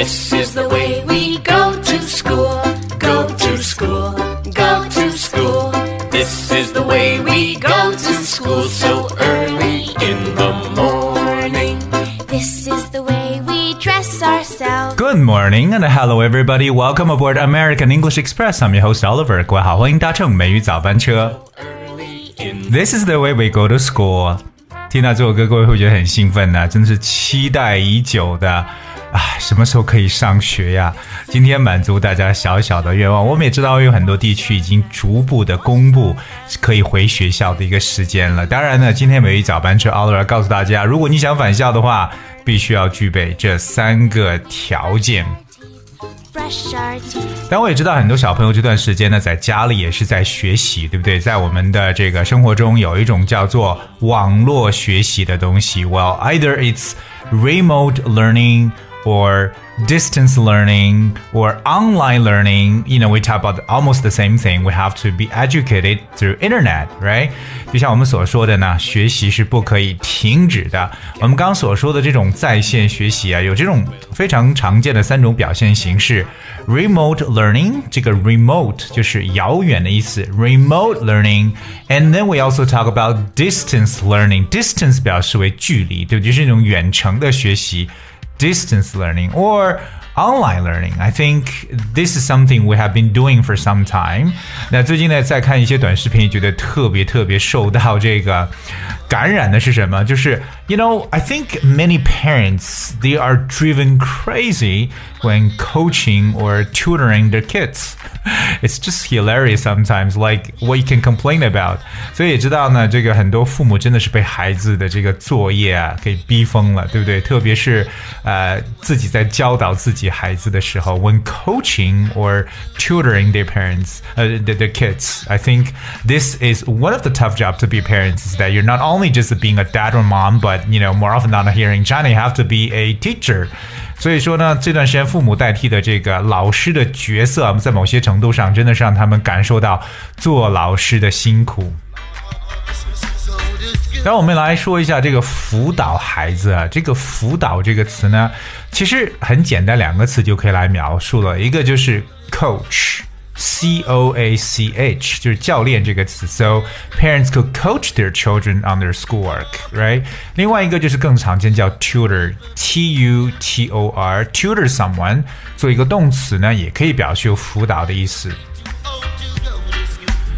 This is the way we go to school. Go to school. Go to school. This is the way we go to school so early in the morning. This is the way we dress ourselves. Good morning and hello everybody. Welcome aboard American English Express. I'm your host Oliver. 各位好，欢迎搭乘美语早班车。 Early in This is the way we go to school。听到这首歌，各位会觉得很兴奋呢、真的是期待已久的 啊！什么时候可以上学呀？今天满足大家小小的愿望。我们也知道有很多地区已经逐步的公布可以回学校的一个时间了。当然呢，今天美语早班车 Oliver 告诉大家，如果你想返校的话，必须要具备这三个条件。但我也知道很多小朋友这段时间呢，在家里也是在学习，对不对？在我们的这个生活中，有一种叫做网络学习的东西。Well, either it's remote learning or distance learning or online learning. You know, we talk about almost the same thing. We have to be educated through internet, right? 就像我们所说的呢，学习是不可以停止的。我们刚刚所说的这种在线学习啊，有这种非常常见的三种表现形式：remote learning，这个 remote 就是遥远的意思，remote learning，and then we also talk about distance learning。distance 表示为距离，对不对？就是那种远程的学习 ，distance learning or online learning. I think this is something we have been doing for some time. 那最近呢，在看一些短视频，觉得特别特别受到这个感染的是什么？就是 you know, I think many parents they are driven crazy when coaching or tutoring their kids. It's just hilarious sometimes, like what you can complain about. 所以也知道呢，这个很多父母真的是被孩子的这个作业啊给逼疯了，对不对？特别是呃自己在教导自己 孩子的时候，when coaching or tutoring their parents, 呃、their, their kids, I think this is one of the tough job to be parents is that you're not only just being a dad or mom, but you know more often than not here in China, you have to be a teacher. 所以说呢，这段时间父母代替的这个老师的角色，在某些程度上真的是让他们感受到做老师的辛苦。 然后我们来说一下这个辅导孩子啊，这个辅导这个词呢，其实很简单，两个词就可以来描述了，一个就是 coach。C O A C H 就是教练这个词，so parents could coach their children on their schoolwork，right？另外一个就是更常见叫 tutor，T U T O R，tutor someone 做一个动词呢，也可以表示有辅导的意思。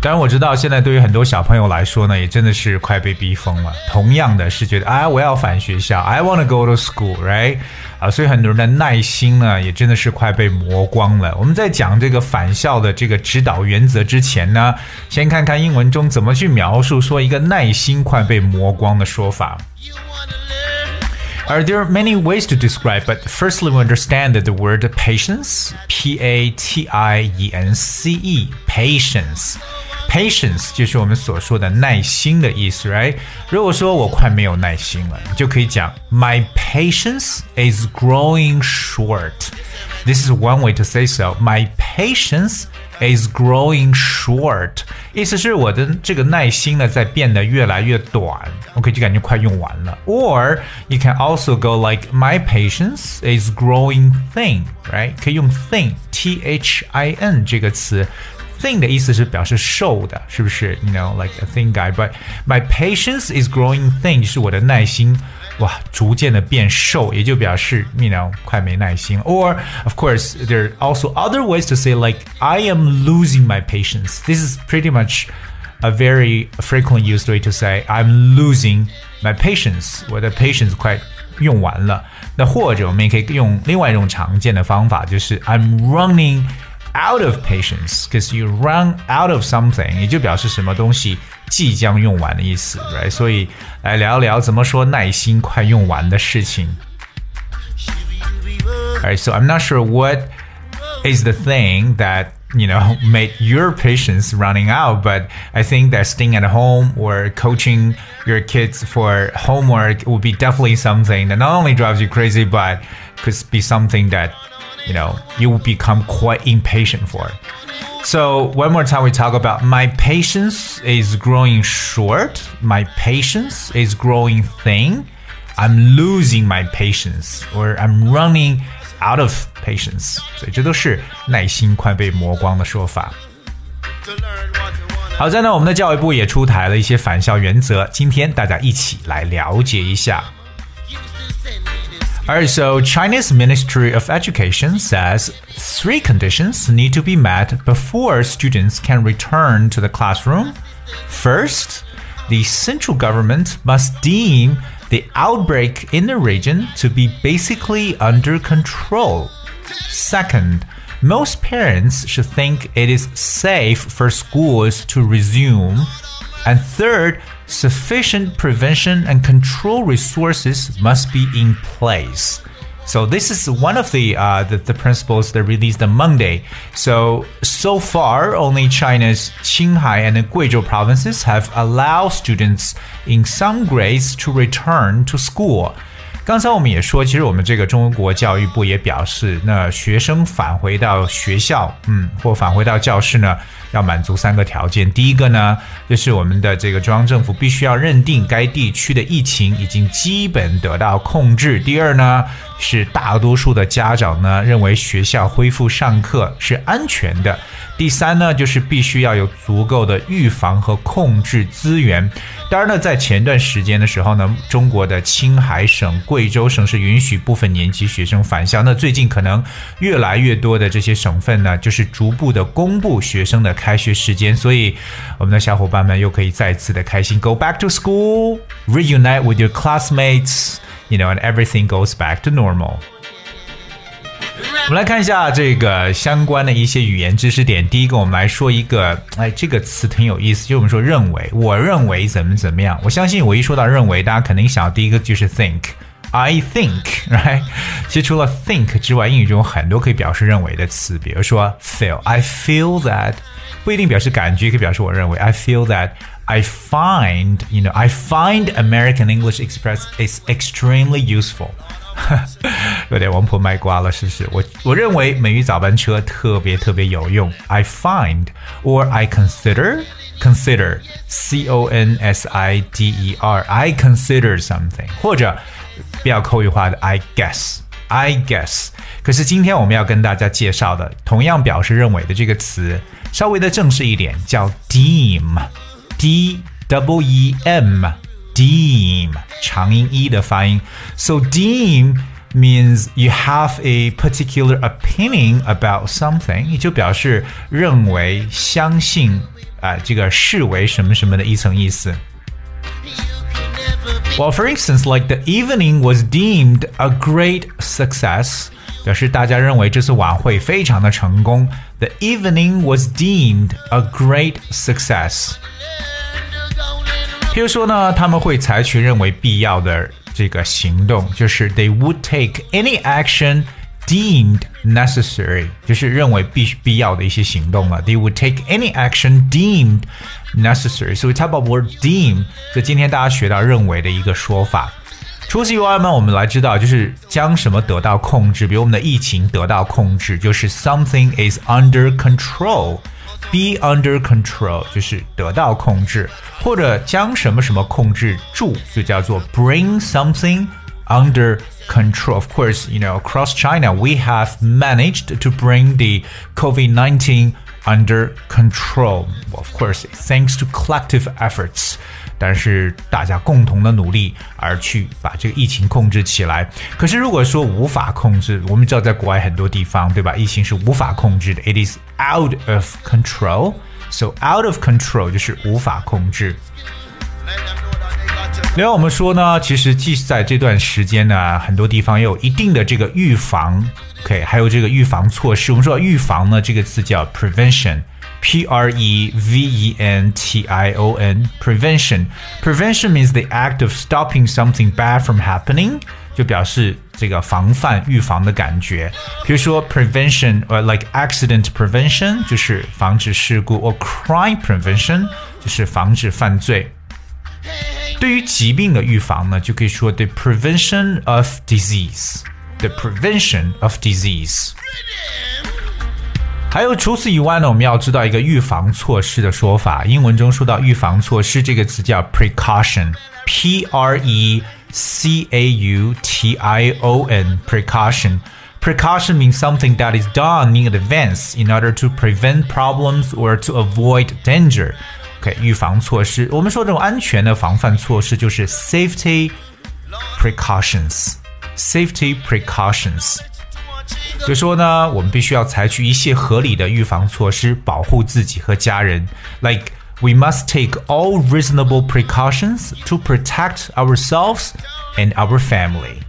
当然，我知道现在对于很多小朋友来说呢，也真的是快被逼疯了。同样的是觉得啊，我要返学校，I want to go to school，right？啊，所以很多人的耐心呢，也真的是快被磨光了。我们在讲这个返校的这个指导原则之前呢，先看看英文中怎么去描述说一个耐心快被磨光的说法。Are there are many ways to describe, but firstly, we understand that the word patience, P A T I E N C E, patience. Patience 就是我们所说的耐心的意思，right？如果说我快没有耐心了，你就可以讲 My patience is growing short. This is one way to say so. My patience is growing short. 意思是我的这个耐心呢在变得越来越短，OK 就感觉快用完了。Or you can also go like my patience is growing thin, right？可以用 thin, T H I N 这个词。 Thin 的意思是表示瘦的，是不是？You know, like a thin guy. But my patience is growing thin，就是我的耐心哇逐渐的变瘦，也就表示 you know 快没耐心。Or of course, there are also other ways to say like I am losing my patience. This is pretty much a very frequently used way to say I'm losing my patience. 我的 patience 快用完了。那或者我们也可以用另外一种常见的方法，就是 I'm running out of patience because you run out of something，也就表示什么东西即将用完的意思，right？所以来聊聊怎么说耐心快用完的事情。Alright, so I'm not sure what is the thing that you know made your patience running out but i think that staying at home or coaching your kids for homework will be definitely something that not only drives you crazy but could be something that you know you will become quite impatient for so one more time we talk about my patience is growing short my patience is growing thin i'm losing my patience or i'm running out of patience，所以这都是耐心快被磨光的说法。好在呢，我们的教育部也出台了一些返校原则，今天大家一起来了解一下。 Alright, so China's Ministry of Education says three conditions need to be met before students can return to the classroom. First, the central government must deem the outbreak in the region to be basically under control. Second, most parents should think it is safe for schools to resume. And third, sufficient prevention and control resources must be in place. So this is one of the, uh, the, the principles that released on Monday. So so far, only China's Qinghai and Guizhou provinces have allowed students in some grades to return to school. 刚才我们也说，其实我们这个中国教育部也表示，那学生返回到学校，嗯，或返回到教室呢， 要满足三个条件。第一个呢，就是我们的这个中央政府必须要认定该地区的疫情已经基本得到控制。第二呢，是大多数的家长呢认为学校恢复上课是安全的。第三呢，就是必须要有足够的预防和控制资源。当然呢，在前段时间的时候呢，中国的青海省、贵州省是允许部分年级学生返校。那最近可能越来越多的这些省份呢，就是逐步的公布学生的开学时间。所以，我们的小伙伴们又可以再次的开心，Go back to school, reunite with your classmates, you know, and everything goes back to normal. 我们来看一下这个相关的一些语言知识点。第一个，我们来说一个，哎，这个词挺有意思，就我们说认为，我认为怎么怎么样。我相信我一说到认为，大家肯定想到第一个就是 think，I think，right？其实除了 think 之外，英语中有很多可以表示认为的词，比如说 feel，I feel that， 不一定表示感觉，可以表示我认为，I feel that。I find, you know, I find American English Express is extremely useful. 有点王婆卖瓜了，是不是？我我认为美语早班车特别特别有用。I find or I consider consider c o n s i d e r I consider something，或者比较口语化的 I guess I guess。 可是今天我们要跟大家介绍的，同样表示认为的这个词，稍微的正式一点，叫 deem，d double e m。deem 长音 e 的发音。So deem means you have a particular opinion about something，也就表示认为、相信啊、呃，这个视为什么什么的一层意思。Well, for instance, like the evening was deemed a great success，表示大家认为这次晚会非常的成功。The evening was deemed a great success。譬如说呢，他们会采取认为必要的这个行动，就是 they would take any action deemed necessary，就是认为必须必要的一些行动了。They would take any action deemed necessary。所以 talk about word deem，就今天大家学到认为的一个说法。除此以外呢，我们来知道就是将什么得到控制，比如我们的疫情得到控制，就是 something is under control。be under control 就是得到控制，或者将什么什么控制住，就叫做 bring something under control. Of course, you know, across China, we have managed to bring the COVID 19 under control. Of course, thanks to collective efforts. 但是大家共同的努力而去把这个疫情控制起来。可是如果说无法控制，我们知道在国外很多地方，对吧？疫情是无法控制的，it is out of control。So out of control 就是无法控制。 另外我们说呢，其实即使在这段时间呢，很多地方也有一定的这个预防，OK，还有这个预防措施。我们说预防呢，这个词叫 prevention。P R E V E N T I O N prevention. Prevention means the act of stopping something bad from happening. 就表示这个防范、预防的感觉。比如说 prevention，呃，like accident prevention，就是防止事故；or crime prevention，就是防止犯罪。 对于疾病的预防呢，就可以说 the prevention of disease。The prevention of disease。还有除此以外呢，我们要知道一个预防措施的说法。英文中说到预防措施这个词叫 precaution，p r e c a u t i o n，precaution。 Precaution means something that is done in advance in order to prevent problems or to avoid danger. OK，预防措施，我们说这种安全的防范措施就是 safety precautions。Safety precautions，就说呢，我们必须要采取一切合理的预防措施，保护自己和家人。Like we must take all reasonable precautions to protect ourselves and our family.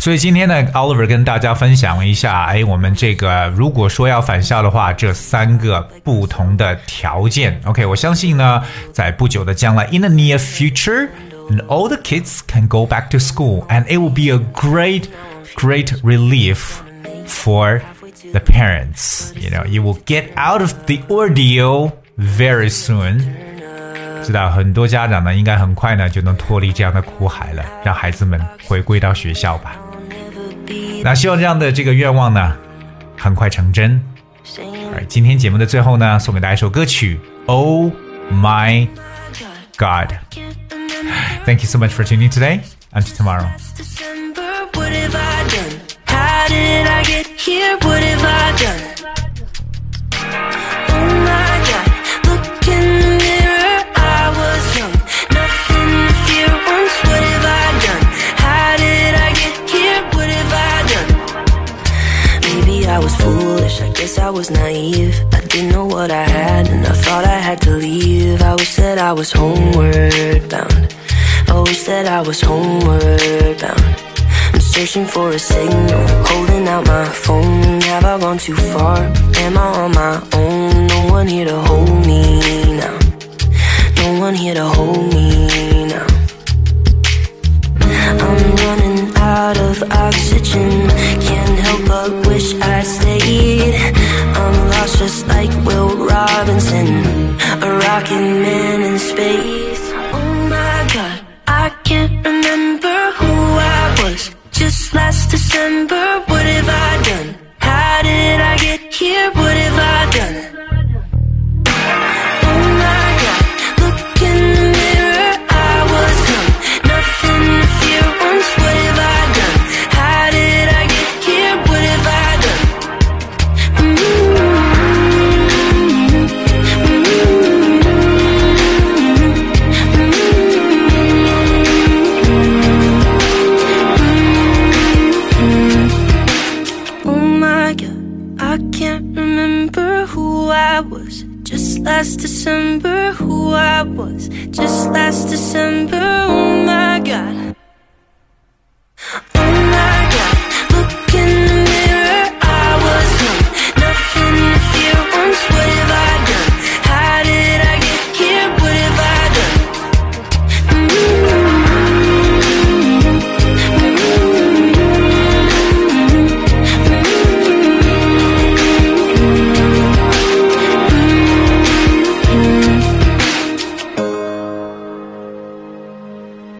所以今天呢，Oliver 跟大家分享一下，哎，我们这个如果说要返校的话，这三个不同的条件。OK，我相信呢，在不久的将来，in the near future。and all the kids can go back to school and it will be a great great relief for the parents you know you will get out of the ordeal very soon 知道很多家长呢，应该很快呢就能脱离这样的苦海了，让孩子们回归到学校吧。 那希望这样的这个愿望呢，很快成真。而今天节目的最后呢，送给大家一首歌曲《Oh My God》。Thank you so much for tuning today. Until tomorrow. I Was naive. I didn't know what I had, and I thought I had to leave. I always said I was homeward bound. I always said I was homeward bound. I'm searching for a signal, holding out my phone. Have I gone too far? Am I on my own? No one here to hold me now. No one here to hold me out of oxygen. Can't help but wish I stayed. I'm lost just like Will Robinson, a rocket man in space. Was. Just last December.